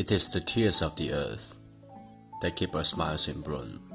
It is the tears of the earth that keep our smiles in bloom.